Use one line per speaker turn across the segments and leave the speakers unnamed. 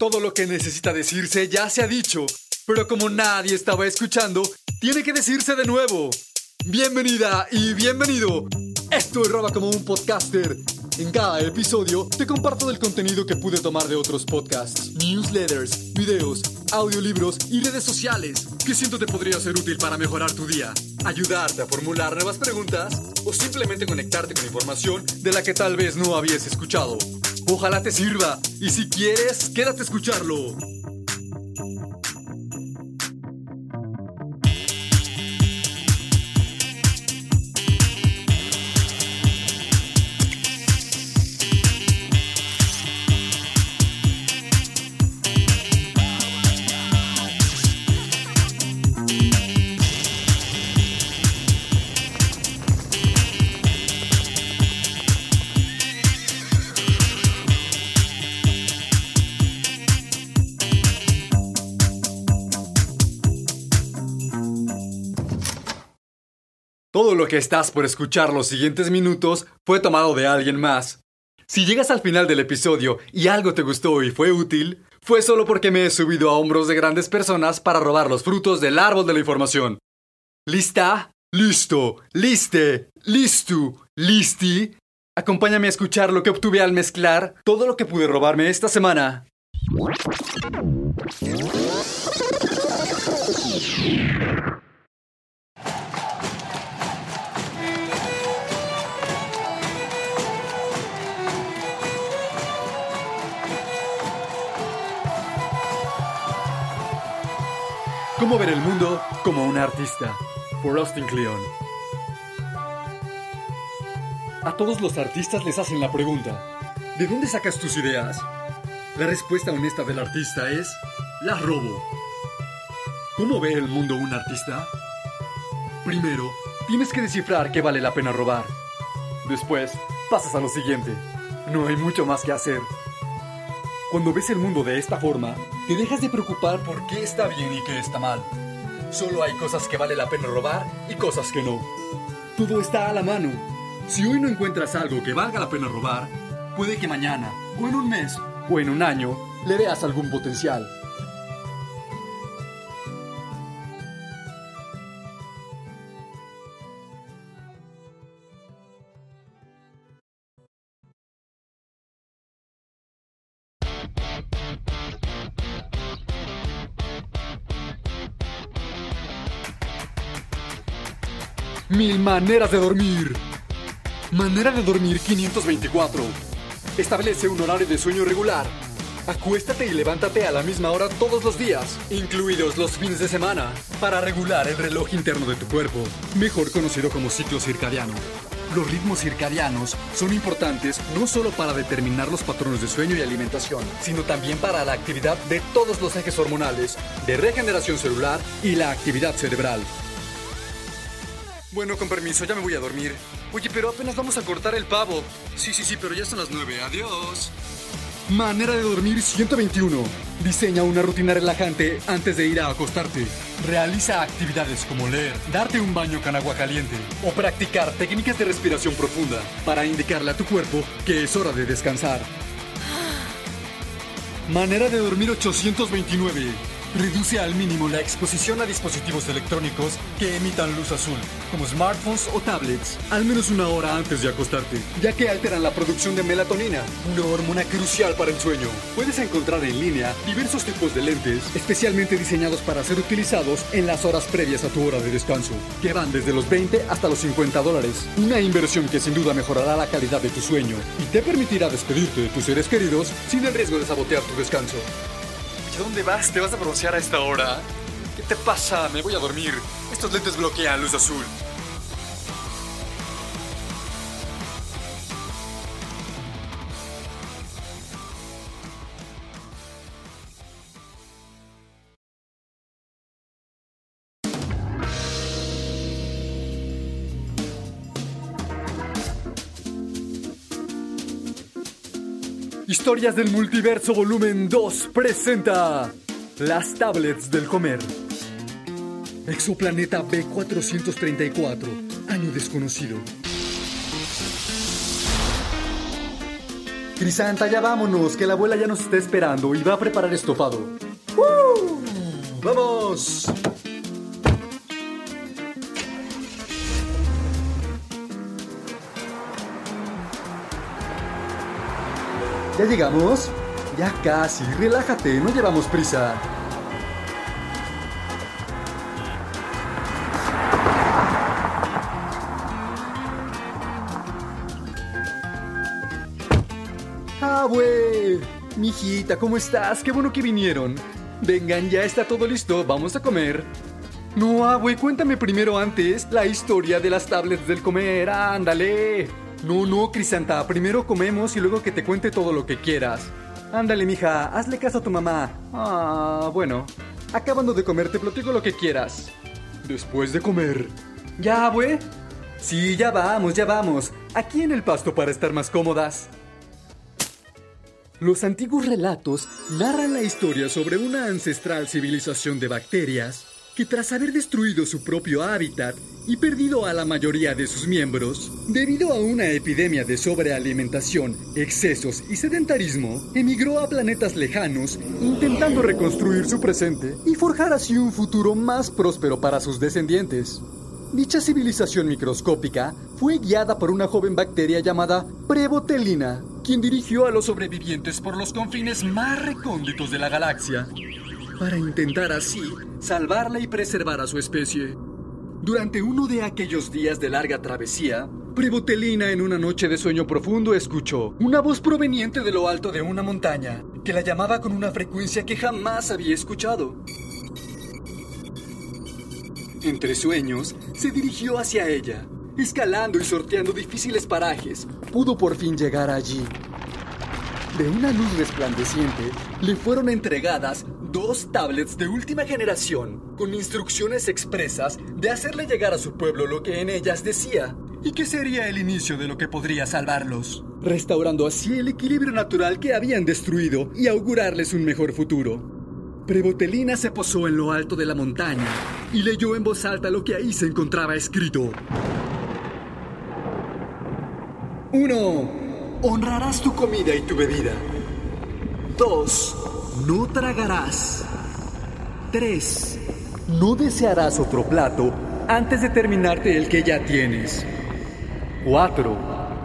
Todo lo que necesita decirse ya se ha dicho, pero como nadie estaba escuchando, tiene que decirse de nuevo. Bienvenida y bienvenido. Esto es Roba como un podcaster. En cada episodio te comparto del contenido que pude tomar de otros podcasts, newsletters, videos, audiolibros y redes sociales que siento te podría ser útil para mejorar tu día, ayudarte a formular nuevas preguntas o simplemente conectarte con información de la que tal vez no habías escuchado. Ojalá te sirva y si quieres, quédate a escucharlo. Que estás por escuchar los siguientes minutos fue tomado de alguien más. Si llegas al final del episodio y algo te gustó y fue útil, fue solo porque me he subido a hombros de grandes personas para robar los frutos del árbol de la información. ¿Lista? Listo, liste, listo, listi. Acompáñame a escuchar lo que obtuve al mezclar todo lo que pude robarme esta semana. El mundo como un artista, por Austin Kleon. A todos los artistas les hacen la pregunta, ¿de dónde sacas tus ideas? La respuesta honesta del artista es, las robo. ¿Cómo ve el mundo un artista? Primero, tienes que descifrar qué vale la pena robar. Después, pasas a lo siguiente. No hay mucho más que hacer. Cuando ves el mundo de esta forma, te dejas de preocupar por qué está bien y qué está mal. Solo hay cosas que vale la pena robar y cosas que no. Todo está a la mano. Si hoy no encuentras algo que valga la pena robar, puede que mañana, o en un mes, o en un año, le veas algún potencial. Maneras de dormir. Manera de dormir 524. Establece un horario de sueño regular. Acuéstate y levántate a la misma hora todos los días, incluidos los fines de semana, para regular el reloj interno de tu cuerpo, mejor conocido como ciclo circadiano. Los ritmos circadianos son importantes no solo para determinar los patrones de sueño y alimentación, sino también para la actividad de todos los ejes hormonales, de regeneración celular y la actividad cerebral. Bueno, con permiso, ya me voy a dormir. Oye, pero apenas vamos a cortar el pavo. Sí, sí, sí, pero ya son las nueve. Adiós. Manera de dormir 121. Diseña una rutina relajante antes de ir a acostarte. Realiza actividades como leer, darte un baño con agua caliente o practicar técnicas de respiración profunda para indicarle a tu cuerpo que es hora de descansar. Manera de dormir 829. Reduce al mínimo la exposición a dispositivos electrónicos que emitan luz azul, como smartphones o tablets, al menos una hora antes de acostarte, ya que alteran la producción de melatonina, una hormona crucial para el sueño. Puedes encontrar en línea diversos tipos de lentes, especialmente diseñados para ser utilizados en las horas previas a tu hora de descanso, que van desde los 20 hasta los 50 dólares. Una inversión que sin duda mejorará la calidad de tu sueño y te permitirá despedirte de tus seres queridos sin el riesgo de sabotear tu descanso. ¿Dónde vas? ¿Te vas a broncear a esta hora? ¿Qué te pasa? Me voy a dormir. Estos lentes bloquean luz azul. Historias del Multiverso Volumen 2 presenta Las Tablets del Comer. Exoplaneta B434, año desconocido. Crisanta, ya vámonos, que la abuela ya nos está esperando y va a preparar estofado. ¡Uh! ¡Vamos! ¿Ya llegamos? Ya casi, relájate, no llevamos prisa. ¡Abue! Mijita, ¿cómo estás? Qué bueno que vinieron. Vengan, ya está todo listo, vamos a comer. No, abue, cuéntame primero antes la historia de las tablets del comer, ándale. No, no, Crisanta, primero comemos y luego que te cuente todo lo que quieras. Ándale, mija, hazle caso a tu mamá. Ah, bueno. Acabando de comer, te platico lo que quieras. Después de comer. ¿Ya, abue? Sí, ya vamos, ya vamos. Aquí en el pasto para estar más cómodas. Los antiguos relatos narran la historia sobre una ancestral civilización de bacterias que tras haber destruido su propio hábitat y perdido a la mayoría de sus miembros, debido a una epidemia de sobrealimentación, excesos y sedentarismo, emigró a planetas lejanos intentando reconstruir su presente y forjar así un futuro más próspero para sus descendientes. Dicha civilización microscópica fue guiada por una joven bacteria llamada Prebotelina, quien dirigió a los sobrevivientes por los confines más recónditos de la galaxia, para intentar así salvarla y preservar a su especie. Durante uno de aquellos días de larga travesía, Prebotelina en una noche de sueño profundo escuchó una voz proveniente de lo alto de una montaña, que la llamaba con una frecuencia que jamás había escuchado. Entre sueños, se dirigió hacia ella. Escalando y sorteando difíciles parajes, pudo por fin llegar allí. De una luz resplandeciente, le fueron entregadas dos tablets de última generación, con instrucciones expresas de hacerle llegar a su pueblo lo que en ellas decía, y que sería el inicio de lo que podría salvarlos, restaurando así el equilibrio natural que habían destruido y augurarles un mejor futuro. Prebotelina se posó en lo alto de la montaña y leyó en voz alta lo que ahí se encontraba escrito. 1. Honrarás tu comida y tu bebida. 2. No tragarás. 3. No desearás otro plato antes de terminarte el que ya tienes. 4.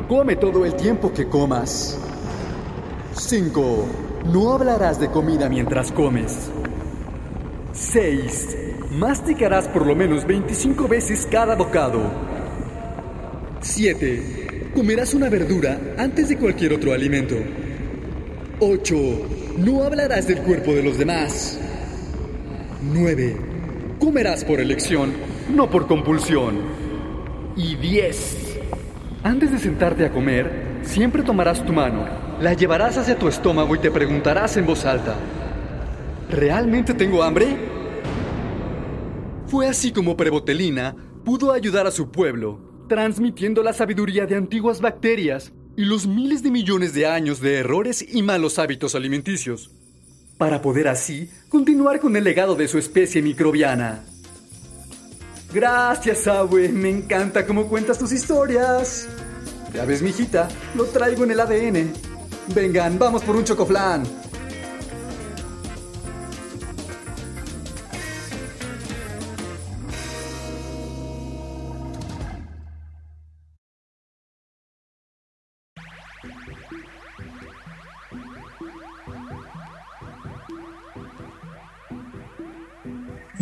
Come todo el tiempo que comas. 5. No hablarás de comida mientras comes. 6. Masticarás por lo menos 25 veces cada bocado. 7. Comerás una verdura antes de cualquier otro alimento. 8. No hablarás del cuerpo de los demás. 9. Comerás por elección, no por compulsión. Y 10. Antes de sentarte a comer, siempre tomarás tu mano la llevarás hacia tu estómago y te preguntarás en voz alta, ¿realmente tengo hambre? Fue así como Prebotelina pudo ayudar a su pueblo, transmitiendo la sabiduría de antiguas bacterias y los miles de millones de años de errores y malos hábitos alimenticios, para poder así continuar con el legado de su especie microbiana. Gracias, Abue, me encanta cómo cuentas tus historias. Ya ves, mijita, lo traigo en el ADN. Vengan, vamos por un chocoflán.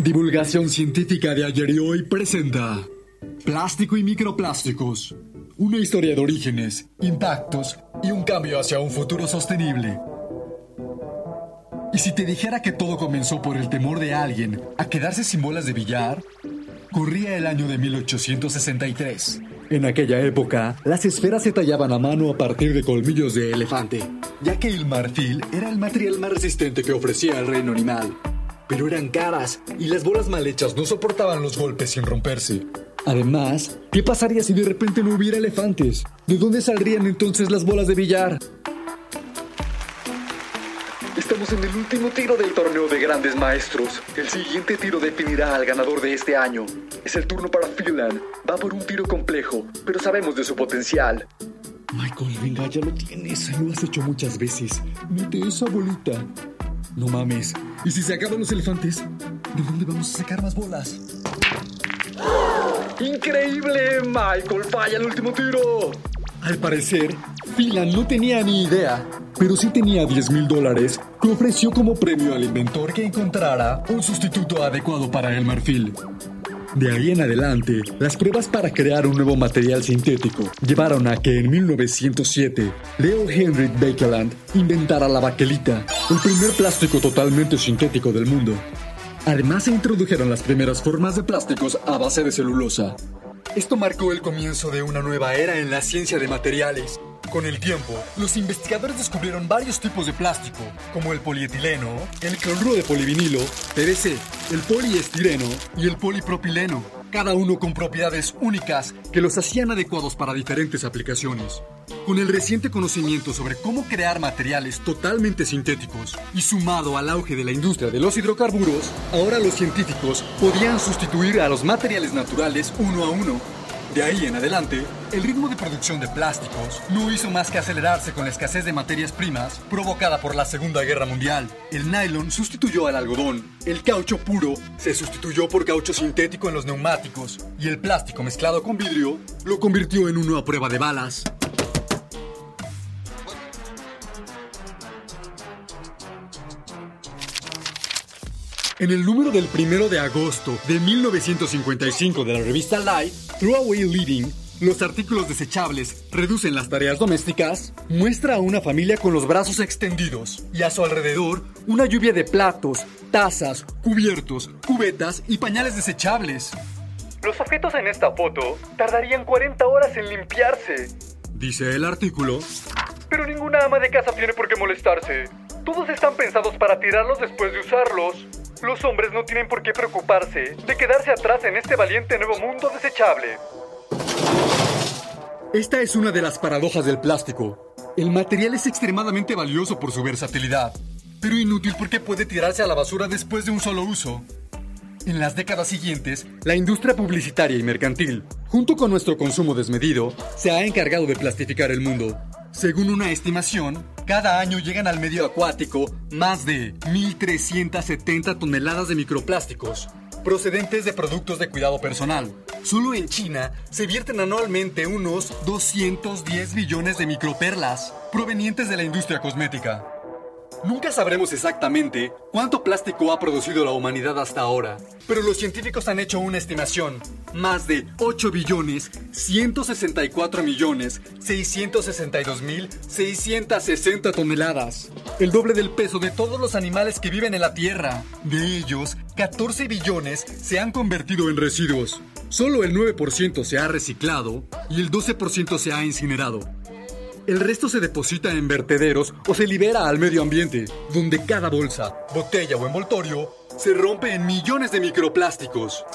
Divulgación científica de ayer y hoy presenta Plástico y microplásticos. Una historia de orígenes, impactos y un cambio hacia un futuro sostenible. ¿Y si te dijera que todo comenzó por el temor de alguien a quedarse sin bolas de billar? Corría el año de 1863. En aquella época, las esferas se tallaban a mano a partir de colmillos de elefante, ya que el marfil era el material más resistente que ofrecía el reino animal. Pero eran caras y las bolas mal hechas no soportaban los golpes sin romperse. Además, ¿qué pasaría si de repente no hubiera elefantes? ¿De dónde saldrían entonces las bolas de billar? Estamos en el último tiro del torneo de grandes maestros. El siguiente tiro definirá al ganador de este año. Es el turno para Finland. Va por un tiro complejo, pero sabemos de su potencial. Michael, venga, ya lo tienes. Lo has hecho muchas veces. Mete esa bolita. No mames. ¿Y si se acaban los elefantes? ¿De dónde vamos a sacar más bolas? ¡Increíble! Michael falla el último tiro. Al parecer, Phelan no tenía ni idea, pero sí tenía 10 mil dólares que ofreció como premio al inventor que encontrara un sustituto adecuado para el marfil. De ahí en adelante, las pruebas para crear un nuevo material sintético llevaron a que en 1907 Leo Henry Bakeland inventara la baquelita, el primer plástico totalmente sintético del mundo. Además se introdujeron las primeras formas de plásticos a base de celulosa. Esto marcó el comienzo de una nueva era en la ciencia de materiales. Con el tiempo, los investigadores descubrieron varios tipos de plástico, como el polietileno, el cloruro de polivinilo, PVC, el poliestireno y el polipropileno, cada uno con propiedades únicas que los hacían adecuados para diferentes aplicaciones. Con el reciente conocimiento sobre cómo crear materiales totalmente sintéticos y sumado al auge de la industria de los hidrocarburos, ahora los científicos podían sustituir a los materiales naturales uno a uno de ahí en adelante, el ritmo de producción de plásticos no hizo más que acelerarse con la escasez de materias primas provocada por la Segunda Guerra Mundial. El nylon sustituyó al algodón, el caucho puro se sustituyó por caucho sintético en los neumáticos y el plástico mezclado con vidrio lo convirtió en una prueba de balas. En el número del 1 de agosto de 1955 de la revista Life, Throwaway Living, los artículos desechables reducen las tareas domésticas, muestra a una familia con los brazos extendidos y a su alrededor una lluvia de platos, tazas, cubiertos, cubetas y pañales desechables. Los objetos en esta foto tardarían 40 horas en limpiarse, dice el artículo. Pero ninguna ama de casa tiene por qué molestarse. Todos están pensados para tirarlos después de usarlos. Los hombres no tienen por qué preocuparse de quedarse atrás en este valiente nuevo mundo desechable. Esta es una de las paradojas del plástico. El material es extremadamente valioso por su versatilidad, pero inútil porque puede tirarse a la basura después de un solo uso. En las décadas siguientes, la industria publicitaria y mercantil, junto con nuestro consumo desmedido, se ha encargado de plastificar el mundo. Según una estimación, cada año llegan al medio acuático más de 1.370 toneladas de microplásticos, procedentes de productos de cuidado personal. Solo en China se vierten anualmente unos 210 billones de microperlas, provenientes de la industria cosmética. Nunca sabremos exactamente cuánto plástico ha producido la humanidad hasta ahora, pero los científicos han hecho una estimación. Más de 8 billones 164 millones 662 mil 660 toneladas. El doble del peso de todos los animales que viven en la Tierra. De ellos, 14 billones se han convertido en residuos. Solo el 9% se ha reciclado y el 12% se ha incinerado. El resto se deposita en vertederos o se libera al medio ambiente, donde cada bolsa, botella o envoltorio se rompe en millones de microplásticos.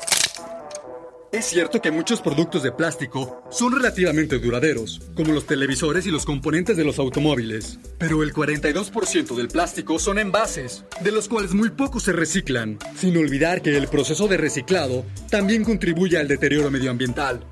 Es cierto que muchos productos de plástico son relativamente duraderos, como los televisores y los componentes de los automóviles, pero el 42% del plástico son envases, de los cuales muy pocos se reciclan, sin olvidar que el proceso de reciclado también contribuye al deterioro medioambiental.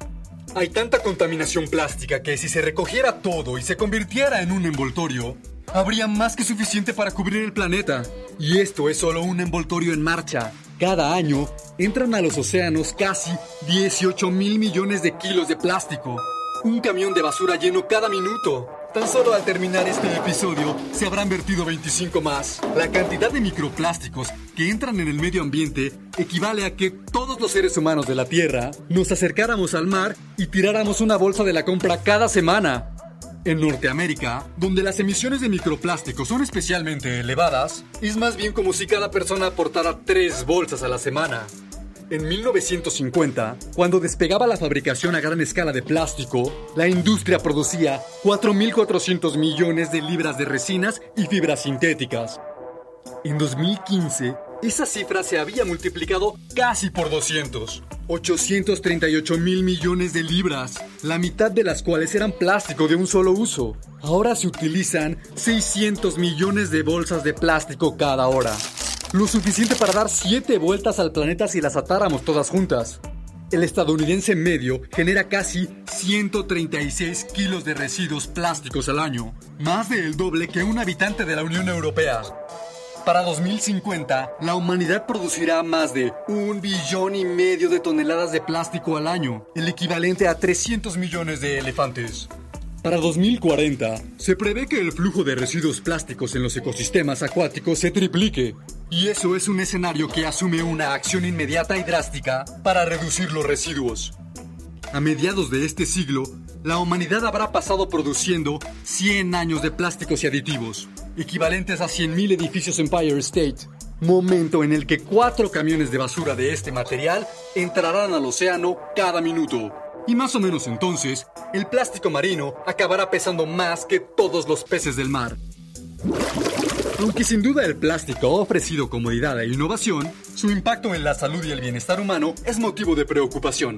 Hay tanta contaminación plástica que si se recogiera todo y se convirtiera en un envoltorio, habría más que suficiente para cubrir el planeta. Y esto es solo un envoltorio en marcha. Cada año entran a los océanos casi 18 mil millones de kilos de plástico. Un camión de basura lleno cada minuto. Tan solo al terminar este episodio se habrán vertido 25 más. La cantidad de microplásticos que entran en el medio ambiente equivale a que todos los seres humanos de la Tierra nos acercáramos al mar y tiráramos una bolsa de la compra cada semana. En Norteamérica, donde las emisiones de microplásticos son especialmente elevadas, es más bien como si cada persona aportara tres bolsas a la semana. En 1950, cuando despegaba la fabricación a gran escala de plástico, la industria producía 4.400 millones de libras de resinas y fibras sintéticas. En 2015, esa cifra se había multiplicado casi por 200. 838 mil millones de libras, la mitad de las cuales eran plástico de un solo uso. Ahora se utilizan 600 millones de bolsas de plástico cada hora. Lo suficiente para dar 7 vueltas al planeta si las atáramos todas juntas. El estadounidense medio genera casi 136 kilos de residuos plásticos al año, más del doble que un habitante de la Unión Europea. Para 2050, la humanidad producirá más de un billón y medio de toneladas de plástico al año, el equivalente a 300 millones de elefantes. Para 2040, se prevé que el flujo de residuos plásticos en los ecosistemas acuáticos se triplique. Y eso es un escenario que asume una acción inmediata y drástica para reducir los residuos. A mediados de este siglo, la humanidad habrá pasado produciendo 100 años de plásticos y aditivos, equivalentes a 100.000 edificios Empire State, momento en el que cuatro camiones de basura de este material entrarán al océano cada minuto. Y más o menos entonces, el plástico marino acabará pesando más que todos los peces del mar. Aunque sin duda el plástico ha ofrecido comodidad e innovación, su impacto en la salud y el bienestar humano es motivo de preocupación.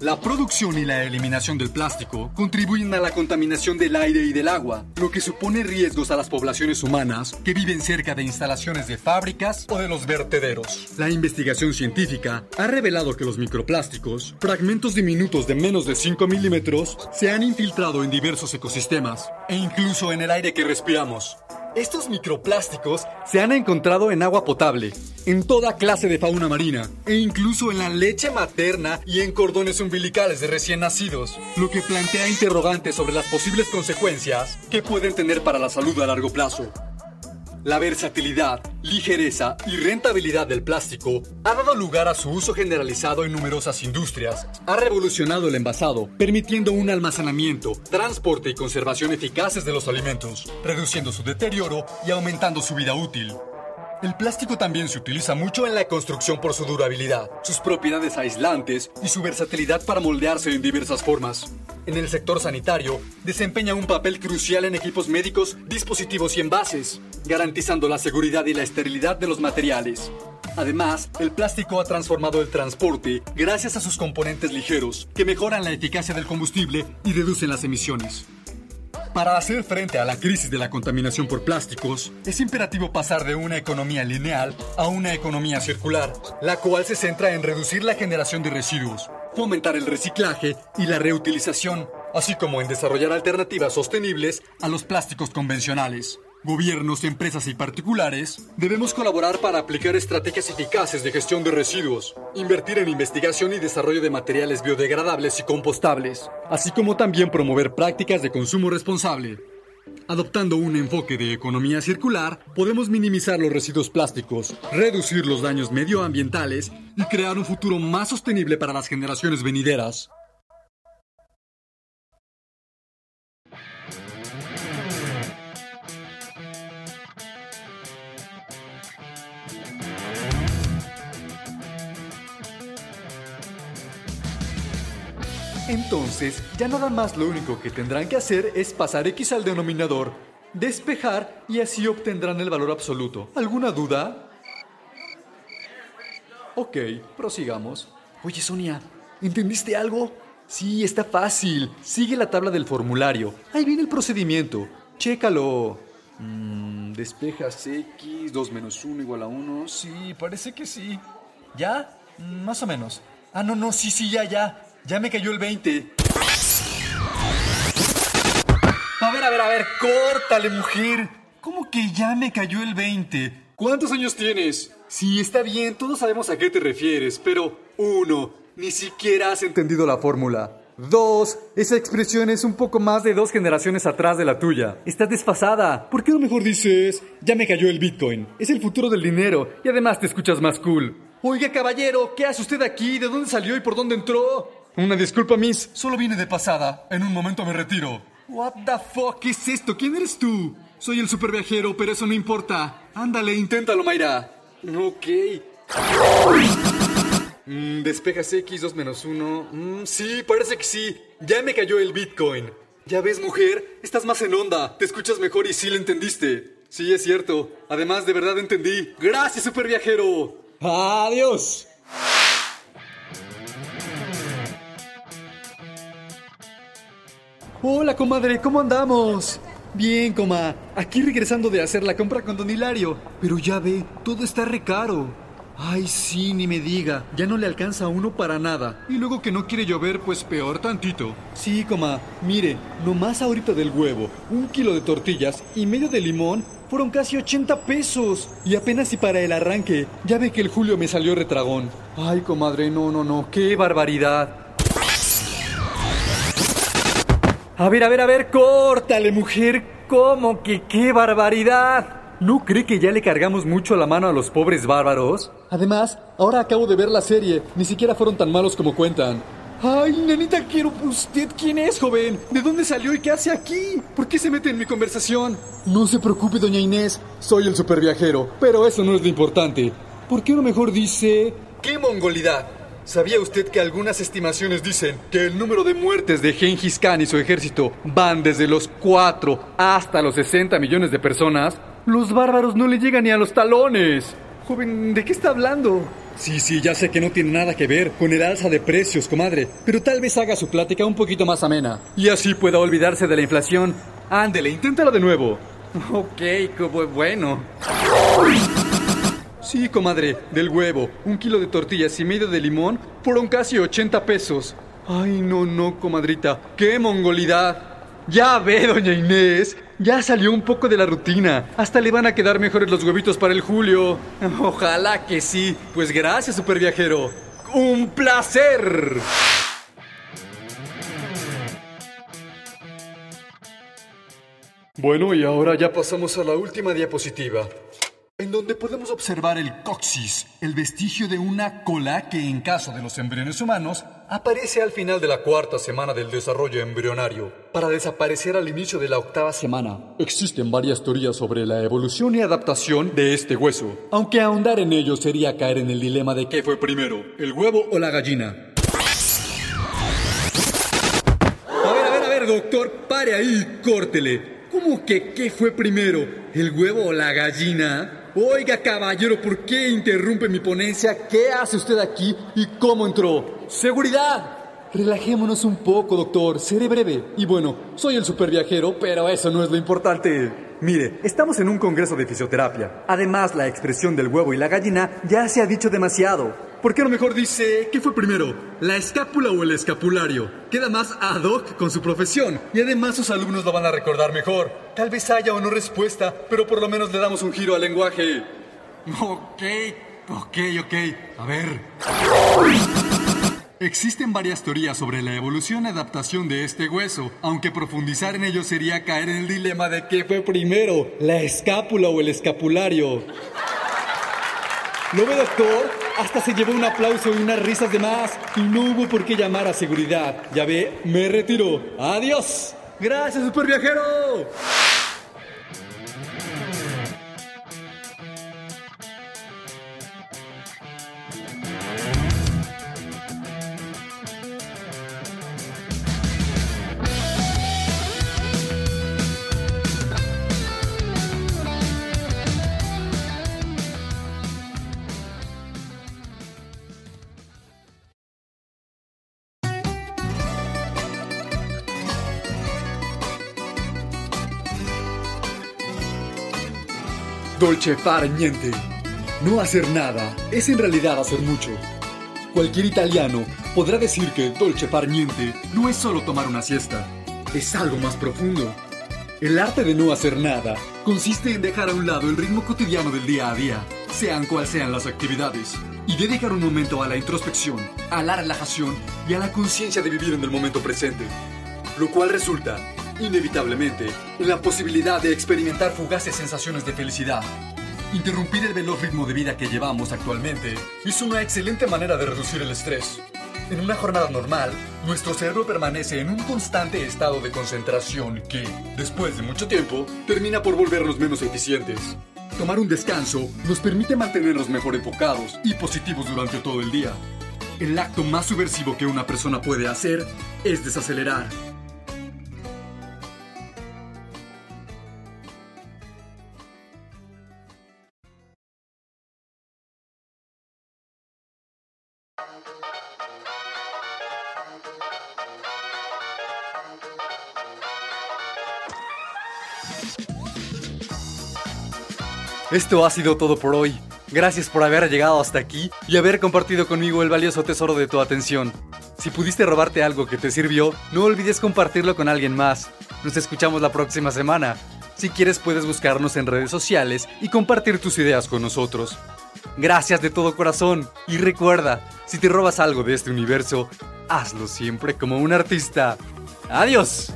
La producción y la eliminación del plástico contribuyen a la contaminación del aire y del agua, lo que supone riesgos a las poblaciones humanas que viven cerca de instalaciones de fábricas o de los vertederos. La investigación científica ha revelado que los microplásticos, fragmentos diminutos de menos de 5 milímetros, se han infiltrado en diversos ecosistemas e incluso en el aire que respiramos. Estos microplásticos se han encontrado en agua potable, en toda clase de fauna marina, e incluso en la leche materna y en cordones umbilicales de recién nacidos, lo que plantea interrogantes sobre las posibles consecuencias que pueden tener para la salud a largo plazo. La versatilidad, ligereza y rentabilidad del plástico ha dado lugar a su uso generalizado en numerosas industrias. Ha revolucionado el envasado, permitiendo un almacenamiento, transporte y conservación eficaces de los alimentos, reduciendo su deterioro y aumentando su vida útil. El plástico también se utiliza mucho en la construcción por su durabilidad, sus propiedades aislantes y su versatilidad para moldearse en diversas formas. En el sector sanitario, desempeña un papel crucial en equipos médicos, dispositivos y envases, garantizando la seguridad y la esterilidad de los materiales. Además, el plástico ha transformado el transporte gracias a sus componentes ligeros, que mejoran la eficacia del combustible y reducen las emisiones. Para hacer frente a la crisis de la contaminación por plásticos, es imperativo pasar de una economía lineal a una economía circular, la cual se centra en reducir la generación de residuos, fomentar el reciclaje y la reutilización, así como en desarrollar alternativas sostenibles a los plásticos convencionales. Gobiernos, empresas y particulares debemos colaborar para aplicar estrategias eficaces de gestión de residuos, invertir en investigación y desarrollo de materiales biodegradables y compostables, así como también promover prácticas de consumo responsable. Adoptando un enfoque de economía circular, podemos minimizar los residuos plásticos, reducir los daños medioambientales y crear un futuro más sostenible para las generaciones venideras. Entonces, ya nada más lo único que tendrán que hacer es pasar X al denominador, despejar y así obtendrán el valor absoluto. ¿Alguna duda? Ok, prosigamos. Oye, Sonia, ¿entendiste algo? Sí, está fácil. Sigue la tabla del formulario. Ahí viene el procedimiento. Chécalo. Mm, despejas X, 2 menos 1 igual a 1. Sí, parece que sí. ¿Ya? Mm, más o menos. Ah, no, no, sí, sí, ya, ya. Ya me cayó el 20. A ver, a ver, a ver, córtale, mujer. ¿Cómo que ya me cayó el 20? ¿Cuántos años tienes? Sí, está bien, todos sabemos a qué te refieres, pero uno, ni siquiera has entendido la fórmula. Dos, esa expresión es un poco más de dos generaciones atrás de la tuya. Estás desfasada. ¿Por qué no mejor dices, ya me cayó el Bitcoin? Es el futuro del dinero y además te escuchas más cool. Oiga, caballero, ¿qué hace usted aquí? ¿De dónde salió y por dónde entró? Una disculpa, Miss. Solo vine de pasada. En un momento me retiro. What the fuck? ¿Qué es esto? ¿Quién eres tú? Soy el super viajero, pero eso no importa. Ándale, inténtalo, Mayra. Ok. Mm, despejas X, 2 menos 1. Mm, sí, parece que sí. Ya me cayó el Bitcoin. Ya ves, mujer, estás más en onda. Te escuchas mejor y sí lo entendiste. Sí, es cierto. Además, de verdad entendí. Gracias, super viajero. Adiós. Hola, comadre, ¿cómo andamos? Bien, coma. Aquí regresando de hacer la compra con Don Hilario. Pero ya ve, todo está recaro. Ay, sí, ni me diga. Ya no le alcanza uno para nada. Y luego que no quiere llover, pues peor tantito. Sí, coma, mire, nomás ahorita del huevo, un kilo de tortillas y medio de limón fueron casi 80 pesos. Y apenas si para el arranque. Ya ve que el Julio me salió retragón. Ay, comadre, no, no, no. ¡Qué barbaridad! A ver, a ver, a ver, córtale, mujer. ¿Cómo que qué barbaridad? ¿No cree que ya le cargamos mucho la mano a los pobres bárbaros? Además, ahora acabo de ver la serie. Ni siquiera fueron tan malos como cuentan. Ay, nenita, quiero. ¿Usted quién es, joven? ¿De dónde salió y qué hace aquí? ¿Por qué se mete en mi conversación? No se preocupe, doña Inés. Soy el superviajero, pero eso no es lo importante. ¿Por qué no mejor dice... ¡Qué mongolidad! ¿Sabía usted que algunas estimaciones dicen que el número de muertes de Genghis Khan y su ejército van desde los 4 hasta los 60 millones de personas? Los bárbaros no le llegan ni a los talones. Joven, ¿de qué está hablando? Sí, sí, ya sé que no tiene nada que ver con el alza de precios, comadre, pero tal vez haga su plática un poquito más amena. Y así pueda olvidarse de la inflación. Ándele, inténtalo de nuevo. Ok, bueno. Sí, comadre, del huevo, un kilo de tortillas y medio de limón fueron casi 80 pesos. Ay, no, no, comadrita, qué mongolidad. Ya ve, doña Inés, ya salió un poco de la rutina. Hasta le van a quedar mejores los huevitos para el Julio. Ojalá que sí. Pues gracias, super viajero. ¡Un placer! Bueno, y ahora ya pasamos a la última diapositiva en donde podemos observar el coxis, el vestigio de una cola que en caso de los embriones humanos aparece al final de la cuarta semana del desarrollo embrionario, para desaparecer al inicio de la octava semana. Existen varias teorías sobre la evolución y adaptación de este hueso, aunque ahondar en ello sería caer en el dilema de qué fue primero, el huevo o la gallina. A ver, a ver, a ver, doctor, pare ahí, córtele. ¿Cómo que qué fue primero, el huevo o la gallina? Oiga, caballero, ¿por qué interrumpe mi ponencia? ¿Qué hace usted aquí y cómo entró? ¡Seguridad! Relajémonos un poco, doctor. Seré breve. Y bueno, soy el superviajero, pero eso no es lo importante. Mire, estamos en un congreso de fisioterapia. Además, la expresión del huevo y la gallina ya se ha dicho demasiado. ¿Por qué no mejor dice qué fue primero, la escápula o el escapulario? Queda más ad hoc con su profesión y además sus alumnos lo van a recordar mejor. Tal vez haya o no respuesta, pero por lo menos le damos un giro al lenguaje. Ok, ok, ok. A ver. Existen varias teorías sobre la evolución y adaptación de este hueso, aunque profundizar en ello sería caer en el dilema de qué fue primero, la escápula o el escapulario. ¿Lo ve, doctor? Hasta se llevó un aplauso y unas risas de más y no hubo por qué llamar a seguridad. Ya ve, me retiro. Adiós. Gracias, super viajero. Dolce far niente. No hacer nada es en realidad hacer mucho. Cualquier italiano podrá decir que dolce far niente no es solo tomar una siesta, es algo más profundo. El arte de no hacer nada consiste en dejar a un lado el ritmo cotidiano del día a día, sean cual sean las actividades, y dedicar un momento a la introspección, a la relajación y a la conciencia de vivir en el momento presente, lo cual resulta inevitablemente, la posibilidad de experimentar fugaces sensaciones de felicidad. Interrumpir el veloz ritmo de vida que llevamos actualmente es una excelente manera de reducir el estrés. En una jornada normal, nuestro cerebro permanece en un constante estado de concentración que, después de mucho tiempo, termina por volvernos menos eficientes. Tomar un descanso nos permite mantenernos mejor enfocados y positivos durante todo el día. El acto más subversivo que una persona puede hacer es desacelerar Esto ha sido todo por hoy. Gracias por haber llegado hasta aquí y haber compartido conmigo el valioso tesoro de tu atención. Si pudiste robarte algo que te sirvió, no olvides compartirlo con alguien más. Nos escuchamos la próxima semana. Si quieres puedes buscarnos en redes sociales y compartir tus ideas con nosotros. Gracias de todo corazón y recuerda, si te robas algo de este universo, hazlo siempre como un artista. Adiós.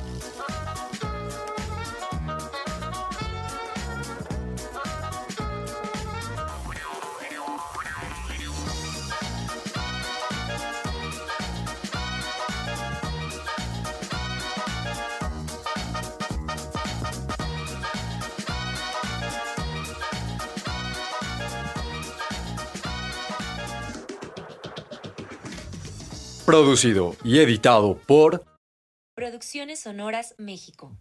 Producido y editado por
Producciones Sonoras México.